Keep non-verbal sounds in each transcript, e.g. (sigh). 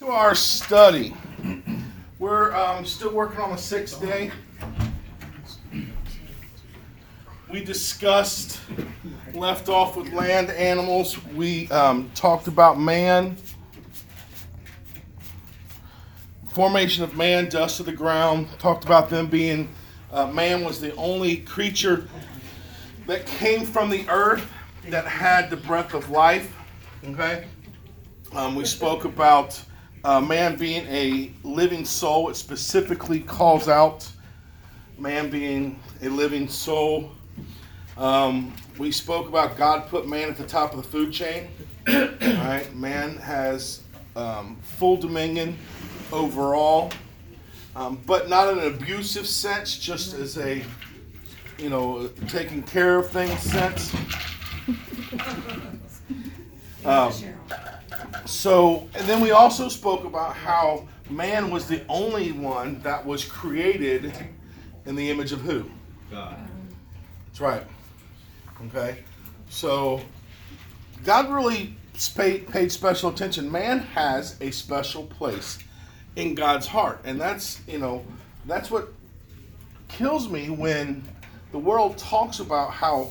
to our study. We're um, still working on the sixth day. We discussed, left off with land animals. We um, talked about man, formation of man, dust of the ground. Talked about them being, uh, man was the only creature that came from the earth that had the breath of life. Okay? Um, we spoke about uh, man being a living soul. It specifically calls out man being a living soul. Um, we spoke about God put man at the top of the food chain. Right, man has um, full dominion overall, um, but not in an abusive sense, just as a you know taking care of things sense. (laughs) So, and then we also spoke about how man was the only one that was created in the image of who? God. That's right. Okay. So, God really paid, paid special attention. Man has a special place in God's heart. And that's, you know, that's what kills me when the world talks about how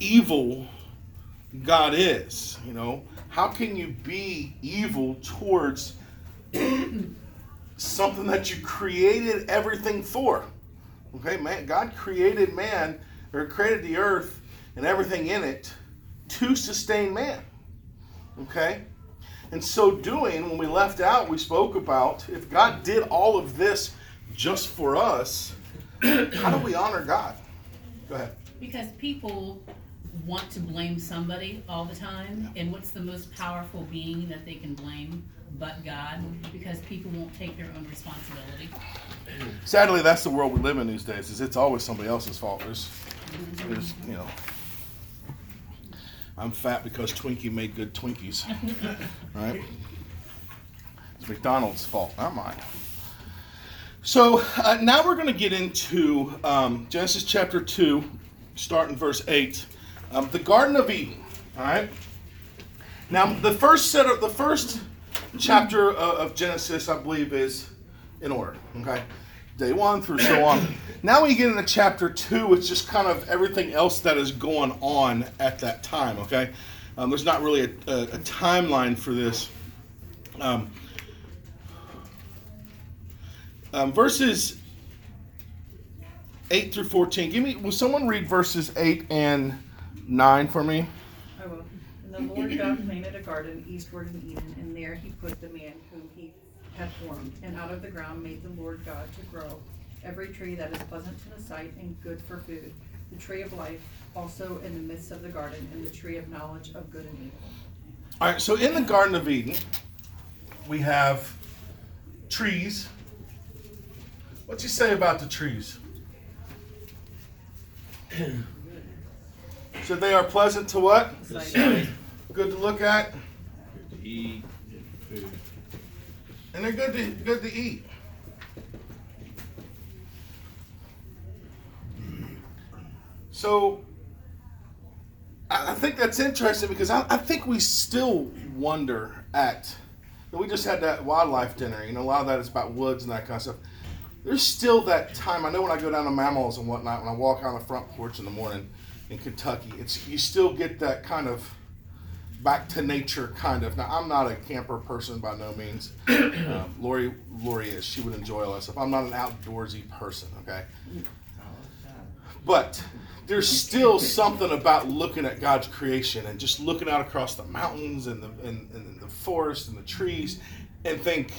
evil God is, you know how can you be evil towards something that you created everything for? Okay, man, God created man or created the earth and everything in it to sustain man. Okay? And so doing, when we left out, we spoke about if God did all of this just for us, (clears throat) how do we honor God? Go ahead. Because people want to blame somebody all the time, and what's the most powerful being that they can blame but God? Because people won't take their own responsibility. Sadly, that's the world we live in these days. Is it's always somebody else's fault. There's, there's, you know, I'm fat because Twinkie made good Twinkies, (laughs) right? It's McDonald's fault, not mine. So uh, now we're going to get into um, Genesis chapter two, starting verse eight. Um, the Garden of Eden. All right. Now, the first set of the first chapter of, of Genesis, I believe, is in order. Okay. Day one through so on. Now we get into chapter two. It's just kind of everything else that is going on at that time. Okay. Um, there's not really a, a, a timeline for this. Um, um, verses 8 through 14. Give me, will someone read verses 8 and 9 for me? I will. And the Lord God planted a garden eastward in Eden, and there he put the man whom he had formed. And out of the ground made the Lord God to grow every tree that is pleasant to the sight and good for food, the tree of life also in the midst of the garden, and the tree of knowledge of good and evil. All right, so in the Garden of Eden, we have trees. What's you say about the trees? (clears throat) So they are pleasant to what? Good to look at, good to eat, and they're good to good to eat. So I I think that's interesting because I, I think we still wonder at. We just had that wildlife dinner. You know, a lot of that is about woods and that kind of stuff. There's still that time. I know when I go down to Mammals and whatnot, when I walk out on the front porch in the morning in Kentucky, it's you still get that kind of back to nature kind of. Now I'm not a camper person by no means. (coughs) um, Lori, Lori is. She would enjoy all that stuff. I'm not an outdoorsy person. Okay, but there's still something about looking at God's creation and just looking out across the mountains and the and, and the forest and the trees, and think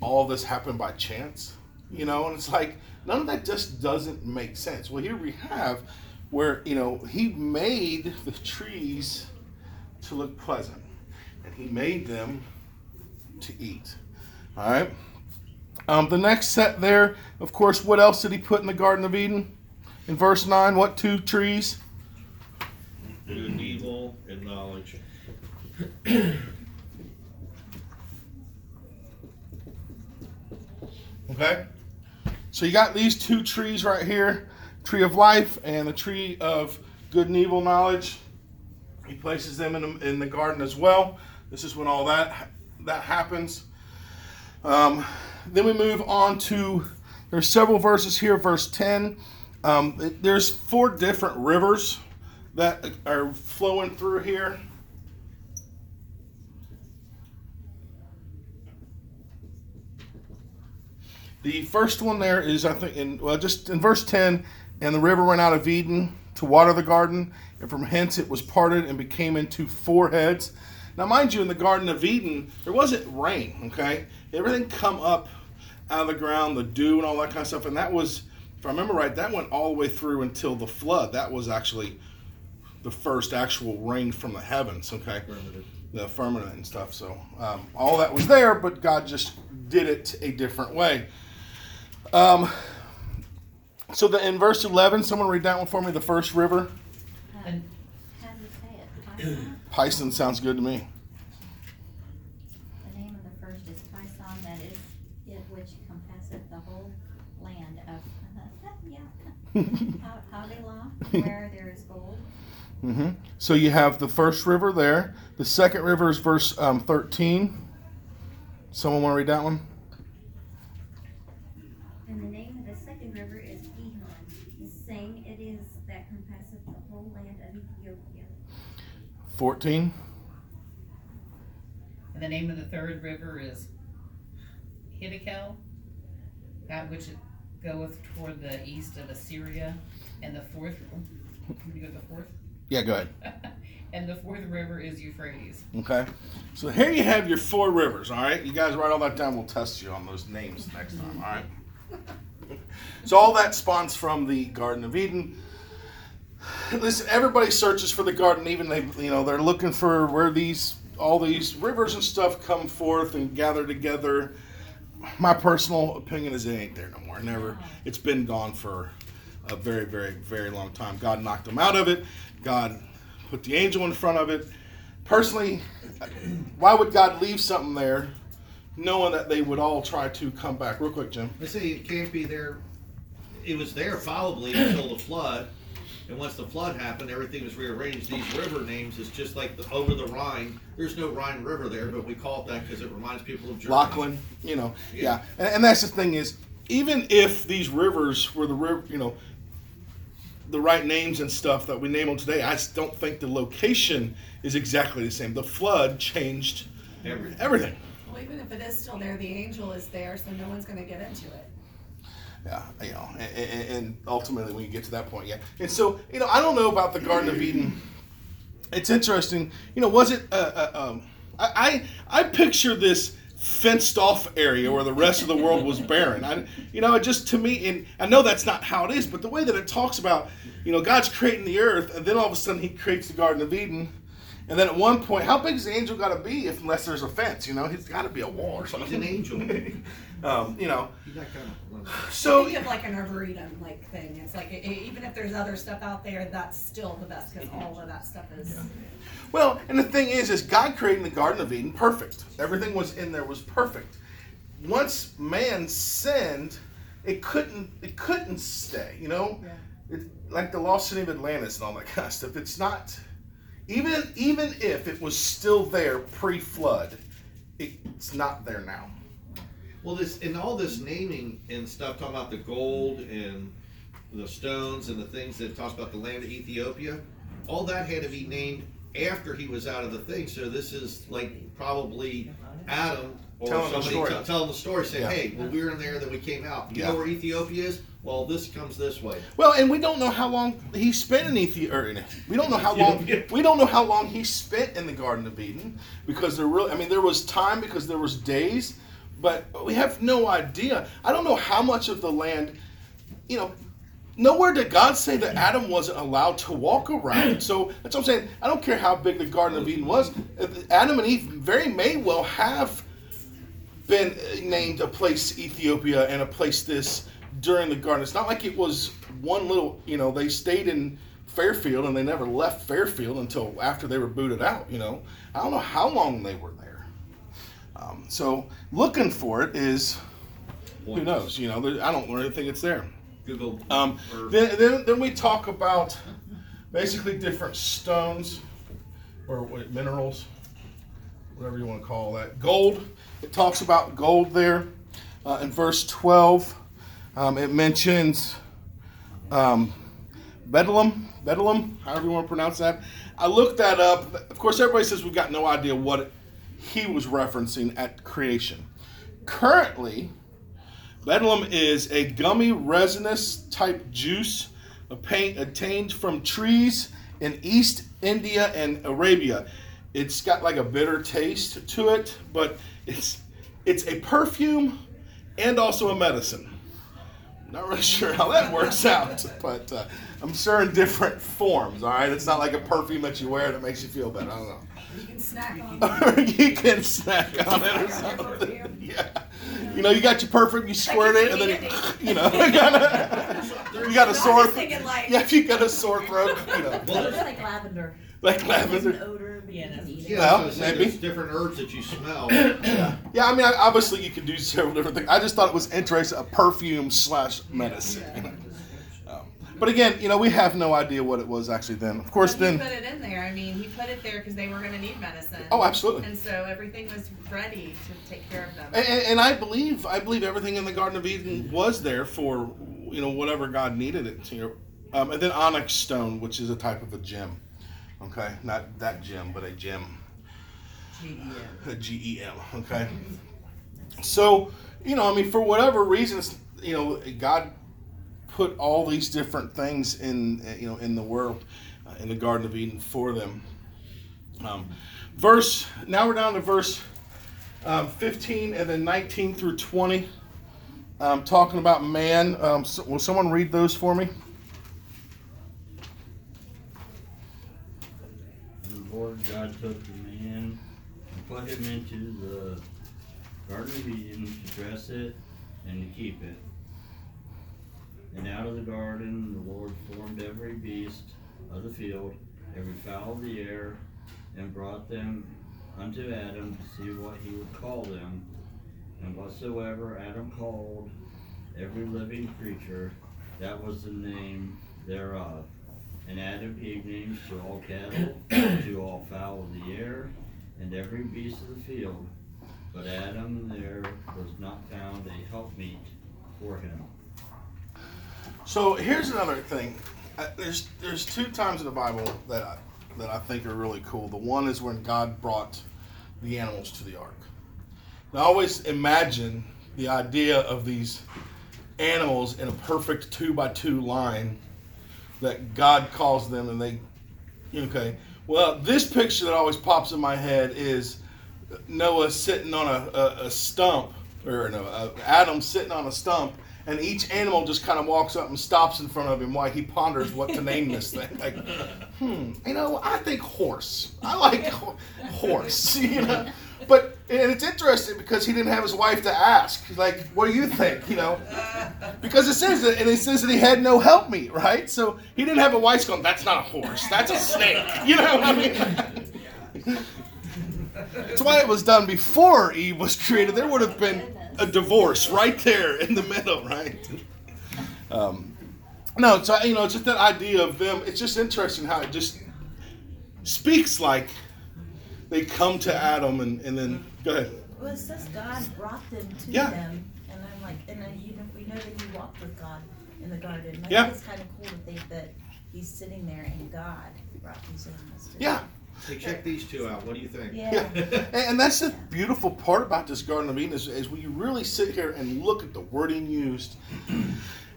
all this happened by chance. You know, and it's like none of that just doesn't make sense. Well, here we have where you know he made the trees to look pleasant, and he made them to eat. All right. Um, the next set there, of course, what else did he put in the Garden of Eden? In verse 9, what two trees? Good and evil and knowledge. Okay. So you got these two trees right here tree of life and the tree of good and evil knowledge. He places them in the, in the garden as well. This is when all that that happens. Um, then we move on to there's several verses here. Verse ten. Um, there's four different rivers that are flowing through here. The first one there is, I think, in well, just in verse ten, and the river went out of Eden to water the garden, and from hence it was parted and became into four heads. Now, mind you, in the Garden of Eden, there wasn't rain. Okay, everything come up out of the ground, the dew and all that kind of stuff, and that was, if I remember right, that went all the way through until the flood. That was actually the first actual rain from the heavens. Okay, the firmament and stuff. So um, all that was there, but God just did it a different way. Um, so the, in verse 11, someone read that one for me, the first river. And How do you say it? Pison? Pison sounds good to me. The name of the first is Pison, that is it which compasseth the whole land of, (laughs) yeah, (laughs) Havilah, where there is gold. hmm So you have the first river there. The second river is verse um, 13. Someone want to read that one? And the name of the second river is Gihon, the same it is that compasseth the whole land of Ethiopia. 14. and the name of the third river is Hiddekel, that which goeth toward the east of Assyria. And the fourth, oh, can you go to the fourth? Yeah, go ahead. (laughs) and the fourth river is Euphrates. Okay. So here you have your four rivers, all right? You guys write all that down. We'll test you on those names next time, all right? (laughs) So all that spawns from the Garden of Eden. Listen, everybody searches for the Garden, even they, you know, they're looking for where these all these rivers and stuff come forth and gather together. My personal opinion is it ain't there no more. Never. It's been gone for a very, very, very long time. God knocked them out of it. God put the angel in front of it. Personally, why would God leave something there, knowing that they would all try to come back? Real quick, Jim. I say it can't be there. It was there probably until the flood, and once the flood happened, everything was rearranged. These river names is just like the over the Rhine. There's no Rhine River there, but we call it that because it reminds people of Germany. Lachlan, you know, yeah, and, and that's the thing is, even if these rivers were the river, you know, the right names and stuff that we name them today, I don't think the location is exactly the same. The flood changed Everything. everything. Well, even if it is still there, the angel is there, so no one's gonna get into it. Yeah, you know, and, and, ultimately when you get to that point, yeah. And so, you know, I don't know about the Garden of Eden. It's interesting, you know. Was it? Uh, uh, um, I, I I picture this fenced off area where the rest of the world was barren. I, you know, it just to me, and I know that's not how it is, but the way that it talks about, you know, God's creating the earth, and then all of a sudden He creates the Garden of Eden. And then at one point, how big is the angel got to be if unless there's a fence? You know, he's got to be a wall or something. He's an angel. (laughs) um, you know, He's not gonna. so Think of like an arboretum like thing. It's like, e- even if there's other stuff out there, that's still the best, cause all of that stuff is. Well, and the thing is, is God created the Garden of Eden perfect. Everything was in there was perfect. Once man sinned, it couldn't it couldn't stay. You know, Yeah. it, like the lost city of Atlantis and all that kind of stuff. It's not even even if it was still there pre-flood, it's not there now. Well, this and all this naming and stuff talking about the gold and the stones and the things that talks about the land of Ethiopia, all that had to be named after he was out of the thing. So this is like probably Adam or Telling the somebody story. tell- telling the story, saying, Yeah. "Hey, well, we were in there, then we came out. You Yeah. know where Ethiopia is? Well, this comes this way." Well, and we don't know how long he spent in Ethiopia. We don't know how long. (laughs) We don't know how long he spent in the Garden of Eden because there really. I mean, there was time because there was days, but we have no idea. I don't know how much of the land. You know, nowhere did God say that Adam wasn't allowed to walk around. So that's what I'm saying. I don't care how big the Garden of Eden was. Adam and Eve very may well have been named a place Ethiopia and a place this during the garden. It's not like it was one little, you know, they stayed in Fairfield and they never left Fairfield until after they were booted out, you know. I don't know how long they were there. Um, so looking for it is, who knows, you know, there, I don't really think it's there. Um, then, then, then we talk about basically different stones or what, minerals. whatever you want to call that. Gold. It talks about gold there uh, in verse 12. Um, it mentions um, bdellium, bdellium, however you want to pronounce that. I looked that up. Of course, everybody says we've got no idea what he was referencing at creation. Currently, bdellium is a gummy resinous type juice a paint obtained from trees in East India and Arabia. It's got like a bitter taste to it, but it's it's a perfume and also a medicine. Not really (laughs) sure how that works out, but uh, I'm sure in different forms. All right, it's not like a perfume that you wear that makes you feel better. I don't know. You can snack on (laughs) or you can snack on it or something. Yeah. You know, you got your perfume, you squirt it, and then you, (laughs) you know, you got a I'm sore. just thinking like. Yeah, if you got a sore throat, you know, Well, It's like lavender. Like It has an lavender. odor, you Yeah, can eat it. Yeah, Well, I was gonna say, maybe. there's different herbs that you smell. Yeah, (coughs) yeah, I mean, obviously you can do several different things. I just thought it was interesting, a perfume slash medicine. You (laughs) know? Um, but again, you know, we have no idea what it was actually then. Of course, But he then. put it in there. I mean, he put it there because they were going to need medicine. Oh, absolutely. And so everything was ready to take care of them. And, and and I believe, I believe everything in the Garden of Eden was there for, you know, whatever God needed it to. Um, and then onyx stone, which is a type of a gem. Okay, not that gem, but a gem. A G E M. Okay. So, you know, I mean, for whatever reasons, you know, God put all these different things in, uh, you know, in the world, uh, in the Garden of Eden for them. Um, verse. Now we're down to verse um, 15 and then 19 through 20. Um, talking about man. Um, so, will someone read those for me? God took the man and put him into the Garden of Eden to dress it and to keep it. And out of the garden the Lord formed every beast of the field, every fowl of the air, and brought them unto Adam to see what he would call them. And whatsoever Adam called every living creature, that was the name thereof. And Adam gave names to all cattle, (coughs) to all fowl of the air, and every beast of the field. But Adam there was not found a helpmeet for him. So here's another thing. Uh, there's there's two times in the Bible that I, that I think are really cool. The one is when God brought the animals to the ark. Now, I always imagine the idea of these animals in a perfect two by two line that God calls them, and they okay. Well, this picture that always pops in my head is Noah sitting on a, a, a stump, or no, uh, Adam sitting on a stump, and each animal just kind of walks up and stops in front of him while he ponders what to name this thing. (laughs) Like, hmm, you know, I think horse. I like ho- horse, (laughs) you know. But and it's interesting because he didn't have his wife to ask. Like, "What do you think?" You know, because it says that, and it says that he had no helpmeet, right? So he didn't have a wife going, "That's not a horse. That's a snake." (laughs) You know what I mean? That's why it was done before Eve was created. There would have been a divorce right there in the middle, right? Um, no, so you know, it's just that idea of them. It's just interesting how it just speaks like they come to Adam and, and then go ahead. Well, it says God brought them to Yeah. them, and I'm like, and then you know, we know that he walked with God in the garden. And I Yeah. think it's kind of cool to think that he's sitting there and God brought these animals to him. Yeah, Hey, check these two out. What do you think? Yeah. (laughs) yeah, and, and that's the beautiful part about this Garden of Eden is, is when you really sit here and look at the wording used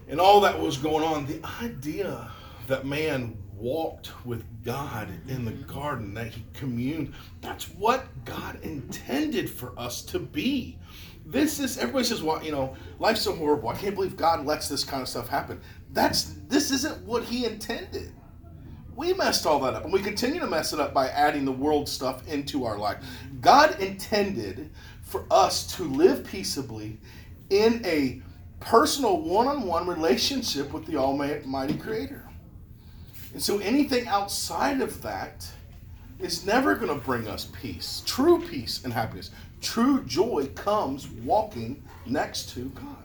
and all that was going on. The idea that man walked with God in the garden, that he communed, that's what God intended for us to be. This is everybody says, "Well, you know, life's so horrible. I can't believe God lets this kind of stuff happen." That's this isn't what He intended. We messed all that up, and we continue to mess it up by adding the world stuff into our life. God intended for us to live peaceably in a personal one-on-one relationship with the Almighty Creator. And so anything outside of that is never going to bring us peace, true peace and happiness. True joy comes walking next to God.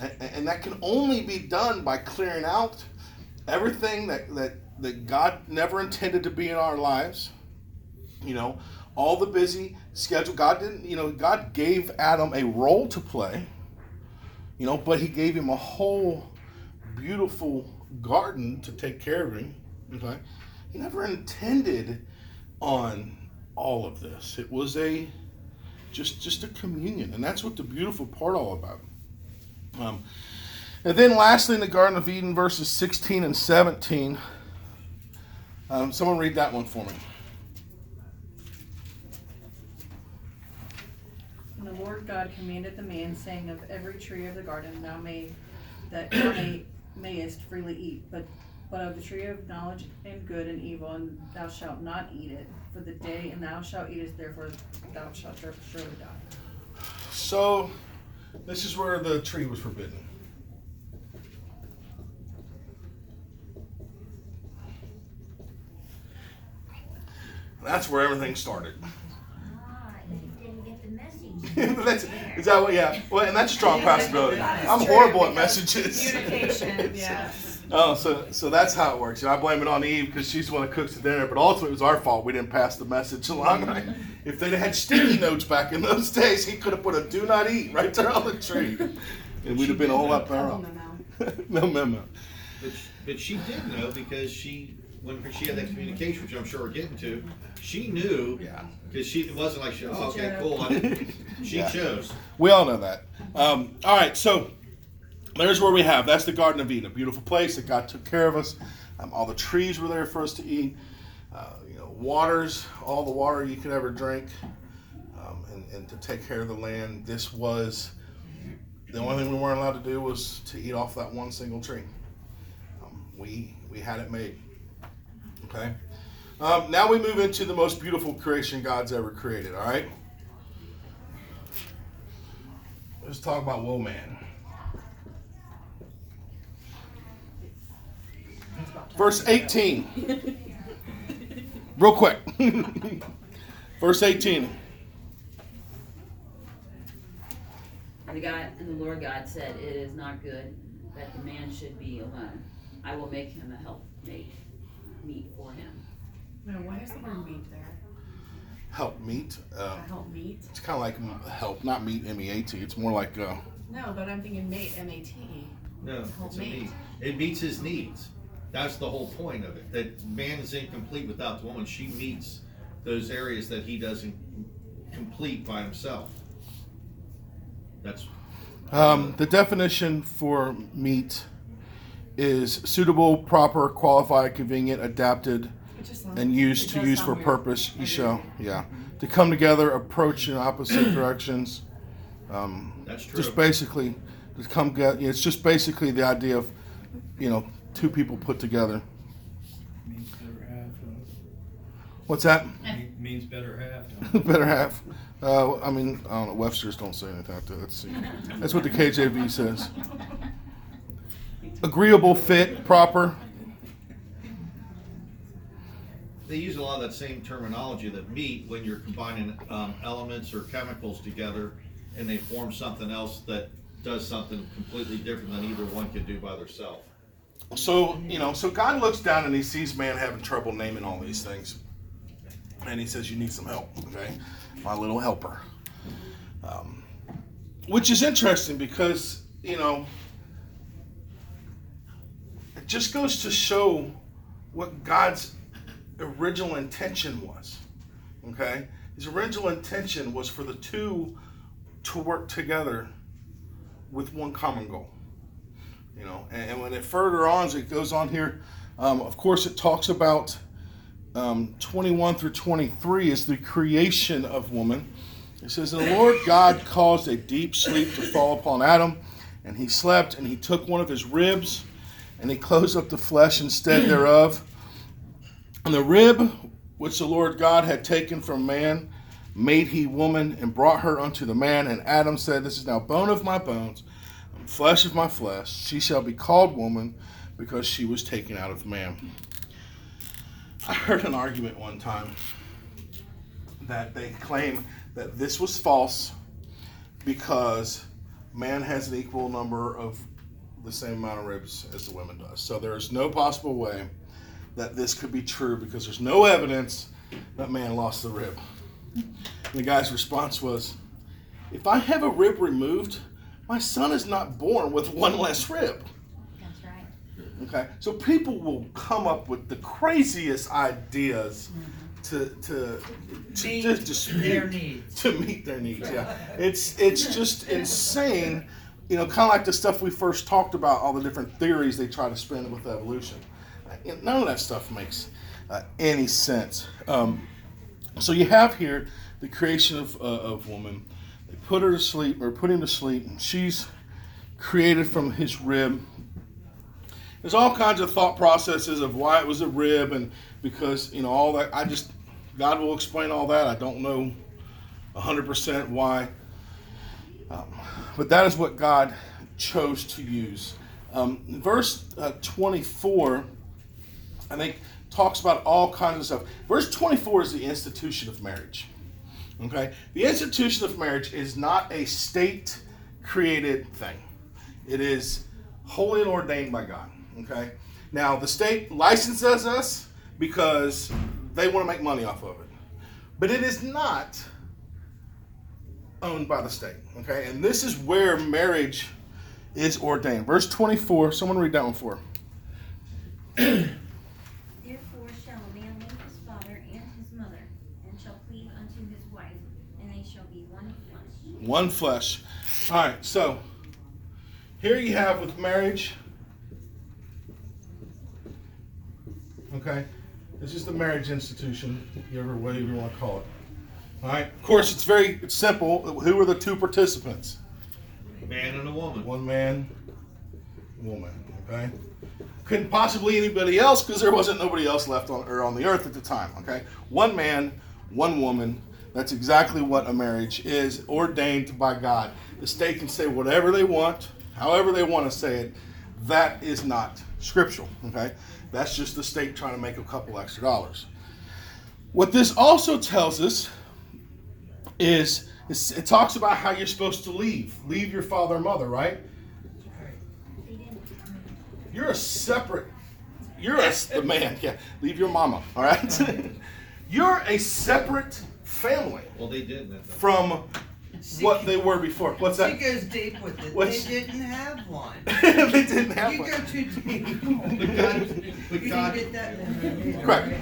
And, and that can only be done by clearing out everything that, that, that God never intended to be in our lives. You know, all the busy schedule. God didn't, you know, God gave Adam a role to play, you know, but He gave him a whole beautiful garden to take care of him. Okay, He never intended on all of this. It was a just just a communion, and that's what the beautiful part all about. Um, and then lastly, in the Garden of Eden, verses 16 and 17. Um, someone read that one for me. And the Lord God commanded the man, saying, Of every tree of the garden thou may, that thou may, mayest freely eat, but, but of the tree of knowledge and good and evil, and thou shalt not eat it, for the day and thou shalt eat it, therefore thou shalt surely die. So, this is where the tree was forbidden. That's where everything started. Ah, you didn't get the message. (laughs) that's, is that what? Yeah. Well, and that's a strong possibility. I'm horrible at messages. Communication, (laughs) yes. Oh, so so that's how it works. And I blame it on Eve because she's the one that cooks the dinner. But ultimately, it was our fault. We didn't pass the message along. (laughs) Right? If they'd had sticky notes back in those days, he could have put a "Do not eat" right there on the tree, and we'd have been a whole lot better off. no memo. But, but she did know because she, when she had that communication, which I'm sure we're getting to, she knew. Yeah. Because she, it wasn't like she, oh, okay, cool. I didn't, (laughs) she Yeah. chose. We all know that. Um, all right, so there's where we have. That's the Garden of Eden, a beautiful place that God took care of us. Um, all the trees were there for us to eat. Uh, you know, waters, all the water you could ever drink, um, and, and to take care of the land. This was the only thing we weren't allowed to do was to eat off that one single tree. Um, we we had it made. Okay. Um, now we move into the most beautiful creation God's ever created. All right. Let's talk about Woe Man. Verse 18. Real quick. (laughs) Verse 18. And the God and the Lord God said, It is not good that the man should be alone. I will make him a helpmate for him. No, why is the word meat there? Help meet. Uh, Help meat? it's kind of like help, not meet M E A T. It's more like uh, No, but I'm thinking mate, M A T. No, Help it's a mate. It meets his needs. That's the whole point of it. That man is incomplete without the woman. She meets those areas that he doesn't complete by himself. That's um, the definition for meet is suitable, proper, qualified, convenient, adapted, It just sounds. and used to use for weird. purpose. You show, yeah, to come together, approach in opposite directions. Um, that's true. just basically to come get. You know, It's just basically the idea of, you know, two people put together. Means better half. What's that? Means better half. don't it? (laughs) Better half. Uh, I mean, I don't know. Webster's don't say anything like that. Let's see. That's what the KJV says. Agreeable, fit, proper. they use a lot of that same terminology that meet when you're combining um, elements or chemicals together and they form something else that does something completely different than either one could do by themselves. So, you know, so God looks down and he sees man having trouble naming all these things. And he says, You need some help, okay? My little helper. Um, which is interesting because, you know, just goes to show what God's original intention was, okay? His original intention was for the two to work together with one common goal you know and, and when it further on it goes on here um, of course it talks about um, 21 through 23 is the creation of woman it says the lord god caused a deep sleep to fall upon adam and he slept and he took one of his ribs and he closed up the flesh instead thereof and the rib which the lord god had taken from man made he woman and brought her unto the man and adam said this is now bone of my bones flesh of my flesh. She shall be called woman because she was taken out of man. I heard an argument one time that they claim that this was false because man has an equal number of the same amount of ribs as the women does. So there is no possible way that this could be true because there's no evidence that man lost the rib. And the guy's response was, If I have a rib removed, my son is not born with one less rib. That's right. Okay, so people will come up with the craziest ideas mm-hmm. to to to Meet just dispute their needs. to meet their needs. Yeah, (laughs) it's it's just insane. You know, kind of like the stuff we first talked about, all the different theories they try to spin with evolution. Uh, None of that stuff makes uh, any sense. Um, so you have here the creation of uh, of woman. They put her to sleep or put him to sleep. And she's created from his rib there's all kinds of thought processes of why it was a rib and because you know all that i just god will explain all that i don't know 100% why um, but that is what god chose to use. Um, verse uh, 24 i think talks about all kinds of stuff. Verse 24 is the institution of marriage okay? The institution of marriage is not a state created thing. It is holy and ordained by god Okay. Now the state licenses us because they want to make money off of it, but it is not owned by the state. Okay. And this is where marriage is ordained. Verse 24. Someone read that one for. her. Therefore shall a man leave his father and his mother, and shall cleave unto his wife, and they shall be one flesh. One flesh. All right. So here you have with marriage. Okay. This is the marriage institution, whatever whatever you want to call it. All right. Of course, it's very it's simple. Who are the two participants? A Man and a woman. One man, woman. Okay. Couldn't possibly anybody else because there wasn't nobody else left on or on the earth at the time. Okay. One man, one woman. That's exactly what a marriage is, ordained by God. The state can say whatever they want, however they want to say it. That is not scriptural. Okay. That's just the state trying to make a couple extra dollars. What this also tells us is is it talks about how you're supposed to leave. Leave your father and mother, right? You're a separate. You're a the man. Yeah, leave your mama. All right. (laughs) you're a separate family Well, they did that. though. from what they were before. What's that? She goes deep with it. What's- They didn't have one. (laughs) they didn't have You one. go too deep. But God, but You God, didn't get that. Correct.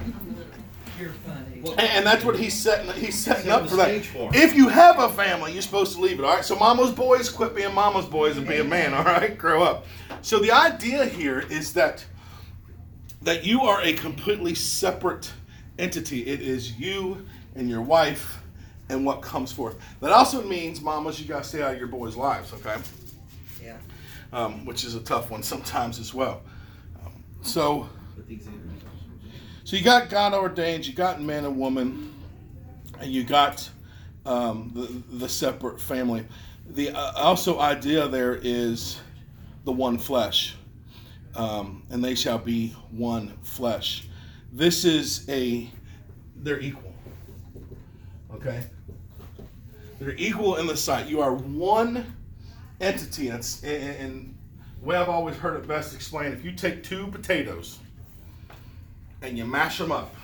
You're funny. And, and that's what he's setting. He's setting Setting up for that. for. If you have a family, you're supposed to leave it. All right. So mama's boys, quit being mama's boys and be a man. All right. Grow up. So the idea here is that that you are a completely separate entity. It is you and your wife and what comes forth. That also means, mamas, you got to stay out of your boys' lives. Okay. Yeah. Um, which is a tough one sometimes as well. Um, so. but the example is also- So you got God ordained, you got man and woman, and you got um, the, the separate family. The uh, also idea there is the one flesh, um, and they shall be one flesh. This is a they're equal. Okay, they're equal in the sight. You are one entity, and, and, and way I've always heard it best explained: if you take two potatoes and you mash them up.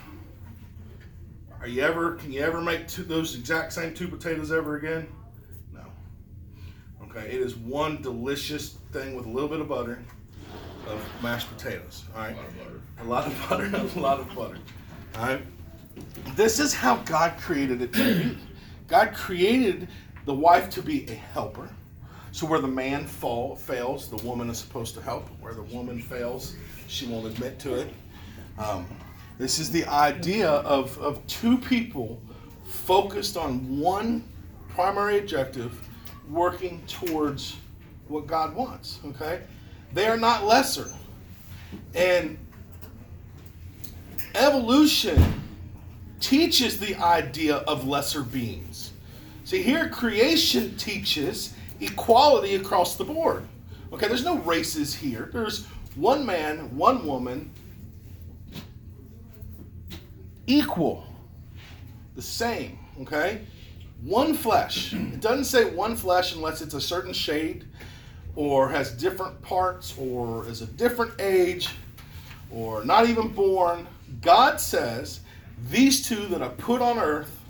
Are you ever? Can you ever make two, those exact same two potatoes ever again? No. Okay, it is one delicious thing with a little bit of butter of mashed potatoes. All right, a lot of butter, a lot of butter. (laughs) a lot of butter. All right. This is how God created it to be. God created the wife to be a helper. So where the man fall fails, the woman is supposed to help. Where the woman fails, she won't admit to it. Um, this is the idea of, of two people focused on one primary objective, working towards what God wants. Okay? They are not lesser. And evolution teaches the idea of lesser beings. See, here creation teaches equality across the board. Okay, there's no races here. There's one man, one woman, equal, the same, okay? One flesh. It doesn't say one flesh unless it's a certain shade or has different parts or is a different age or not even born. God says these two that I put on earth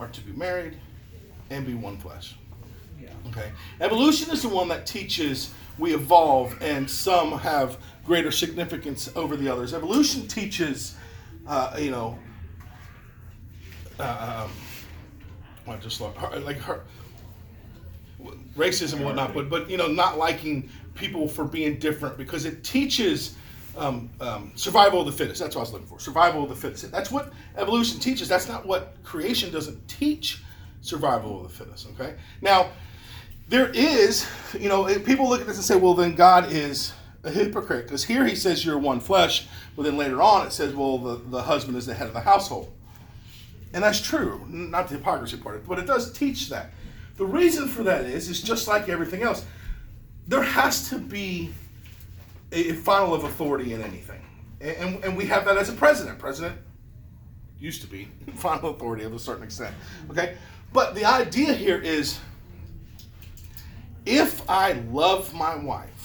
are to be married and be one flesh. Yeah. Okay. Evolution is the one that teaches we evolve, and some have greater significance over the others. Evolution teaches, uh, you know, uh, um, well, just like her, like her racism and whatnot, but but you know, not liking people for being different because it teaches um, um, survival of the fittest. That's what I was looking for. Survival of the fittest. That's what evolution teaches. That's not what creation doesn't teach. Survival of the fittest. Okay. Now, there is, you know, people look at this and say, well, then God is a hypocrite because here he says you're one flesh, but then later on it says, well, the, the husband is the head of the household. And that's true, not the hypocrisy part, but it does teach that. The reason for that is, is just like everything else, there has to be a, a final of authority in anything. And, and, and we have that as a president. President used to be (laughs) final authority of a certain extent. Okay? But the idea here is if I love my wife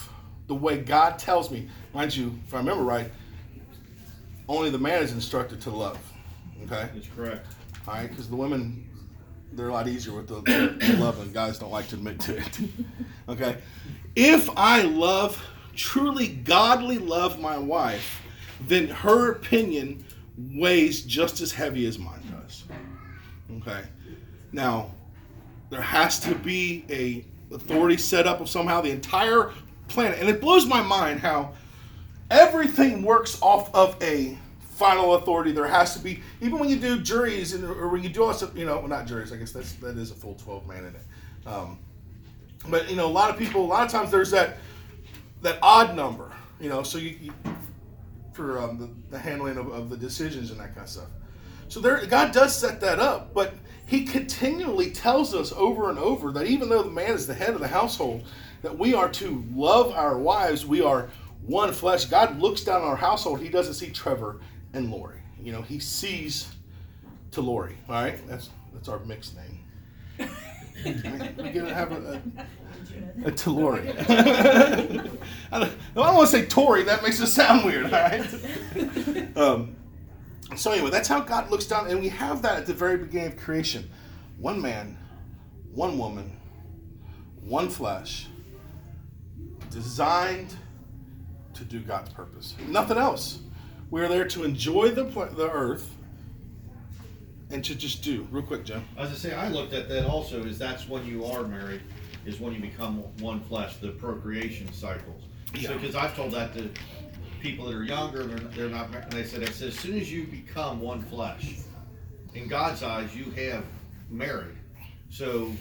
the way God tells me, mind you, if I remember right, only the man is instructed to love. Okay? That's correct. All right? Because the women, they're a lot easier with the, the (coughs) love, and guys don't like to admit to it. (laughs) Okay? If I love, truly godly love my wife, then her opinion weighs just as heavy as mine does. Okay? Now, there has to be a authority set up of somehow the entire planet. And it blows my mind how everything works off of a final authority. There has to be, even when you do juries and or when you do also, you know, well, not juries. I guess that's that is a full twelve man in it. Um, but you know, a lot of people, a lot of times there's that that odd number. You know, so you, you for um, the, the handling of, of the decisions and that kind of stuff. So there, God does set that up, but He continually tells us over and over that even though the man is the head of the household, that we are to love our wives. We are one flesh. God looks down on our household. He doesn't see Trevor and Lori. You know, He sees to Lori. All right, that's that's our mixed name. (laughs) We're gonna have a, a, a. (laughs) I don't, I don't want to say Tori. That makes it sound weird. All right. (laughs) Um, so anyway, that's how God looks down, and we have that at the very beginning of creation: one man, one woman, one flesh, designed to do God's purpose. Nothing else. We are there to enjoy the the earth and to just do. Real quick, Jim. As I say, I looked at that also, is that's when you are married, is when you become one flesh, the procreation cycles. Yeah. So, because I've told that to people that are younger, they're, they're not, mar- and they said, it's as soon as you become one flesh, in God's eyes, you have married. So,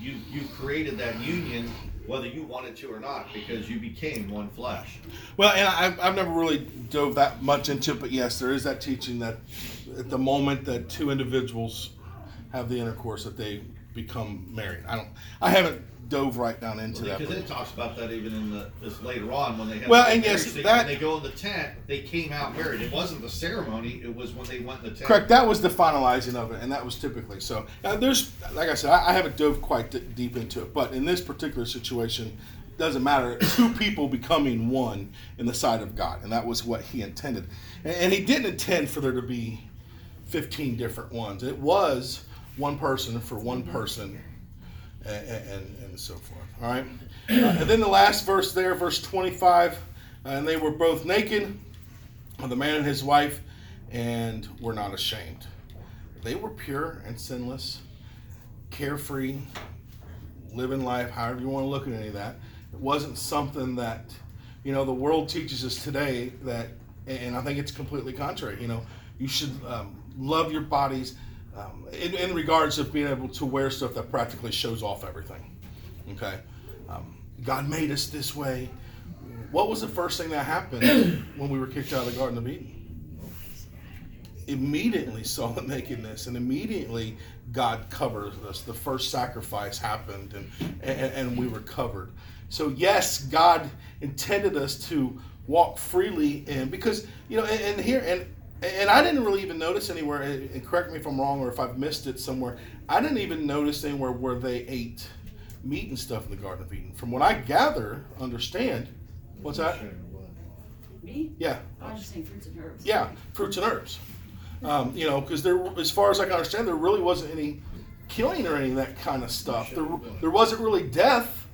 you, you created that union, whether you wanted to or not, because you became one flesh. Well, and I, I've never really dove that much into it, but yes, there is that teaching that at the moment that two individuals have the intercourse, that they become married. I don't. I haven't dove right down into that. Because it talks about that even in the, this later on when they have. Well, the and yes, thing, that- When they go in the tent, they came out married. It wasn't the ceremony, it was when they went in the tent. Correct. That was the finalizing of it, and that was typically so. Now, there's, like I said, I, I haven't dove quite d- deep into it, but in this particular situation, doesn't matter. Two people becoming one in the sight of God, and that was what He intended. And, and He didn't intend for there to be fifteen different ones. It was one person for one person, and and, and so forth. All right. Uh, and then the last verse there, verse twenty-five, and they were both naked, the man and his wife and were not ashamed. They were pure and sinless, carefree, living life, however you want to look at any of that. It wasn't something that, you know, the world teaches us today that, and I think it's completely contrary. You know, you should um, love your bodies um, in, in regards of being able to wear stuff that practically shows off everything. Okay? Um, God made us this way. What was the first thing that happened (coughs) when we were kicked out of the Garden of Eden? immediately saw the (laughs) nakedness and immediately God covered us. The first sacrifice happened and, and, and we were covered. So, yes, God intended us to walk freely in because, you know, and, and here, and and I didn't really even notice anywhere, and correct me if I'm wrong or if I've missed it somewhere, I didn't even notice anywhere where they ate meat and stuff in the Garden of Eden. From what I gather, understand, what's that? Me? Yeah. I was just saying fruits and herbs. Yeah, fruits and herbs. Um, you know, because there, as far as I can understand, there really wasn't any killing or any of that kind of stuff. There, there wasn't really death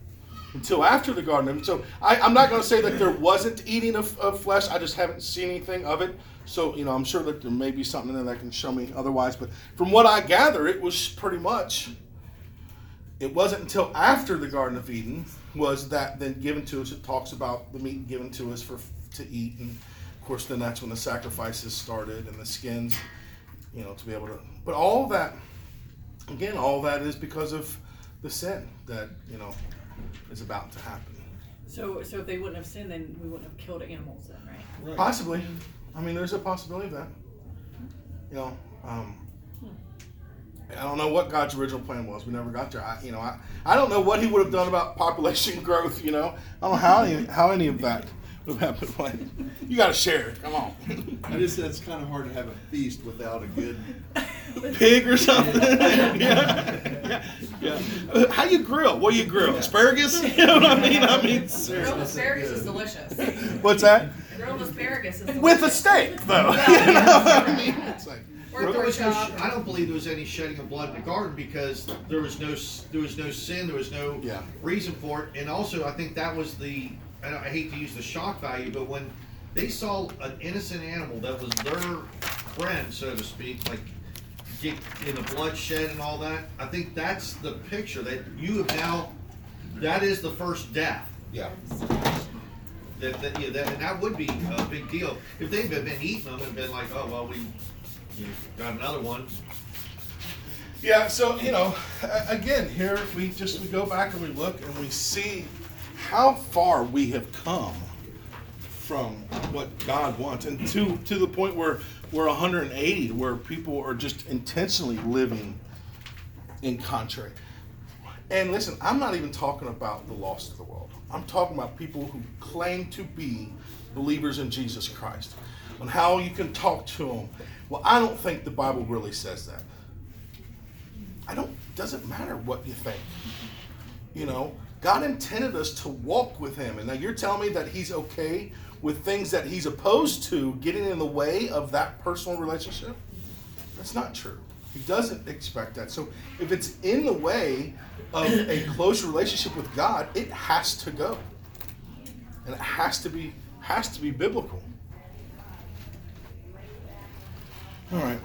until after the Garden of Eden. So I, I'm not going to say that there wasn't eating of, of flesh. I just haven't seen anything of it. So you know, I'm sure that there may be something in there that can show me otherwise. But from what I gather, it was pretty much. It wasn't until after the Garden of Eden was that then given to us. It talks about the meat given to us for to eat, and of course, then that's when the sacrifices started and the skins, you know, to be able to. But all that, again, all that is because of the sin that you know is about to happen. So, so if they wouldn't have sinned, then we wouldn't have killed animals then, right? Possibly. Mm-hmm. I mean, there's a possibility of that. You know, um, I don't know what God's original plan was. We never got there. I, you know, I, I don't know what He would have done about population (laughs) growth. You know, I don't know how any, how any of that would have happened. But you got to share it. Come on, I just said it's kind of hard to have a feast without a good. (laughs) pig or something. (laughs) yeah, yeah, yeah. How you grill? What do you grill? Asparagus? You know what I mean? I mean, Grilled asparagus is delicious. What's that? Grilled asparagus is. With a steak, though. (laughs) you know what I mean? It's like. Or There was no, chop. I don't believe there was any shedding of blood in the garden because there was no, s- there was no sin, there was no Yeah. reason for it. And also, I think that was the, I, don't- I hate to use the shock value, but when they saw an innocent animal that was their friend, so to speak, like get in the bloodshed and all that, I think that's the picture that you have now, that is the first death. Yeah. That, that, yeah, that, and that would be a big deal. If they've been eating them and been like, oh, well, we got another one. Yeah, so you know, again, here we just we go back and we look and we see how far we have come from what God wants, and to to the point where we're 180, where people are just intentionally living in contrary. And listen, I'm not even talking about the lost of the world. I'm talking about people who claim to be believers in Jesus Christ, on how you can talk to them. Well, I don't think the Bible really says that. I don't doesn't matter what you think. You know, God intended us to walk with him. And now you're telling me that he's okay with things that he's opposed to getting in the way of that personal relationship? That's not true. He doesn't expect that. So if it's in the way of a close relationship with God, it has to go. And it has to be has to be biblical. All right.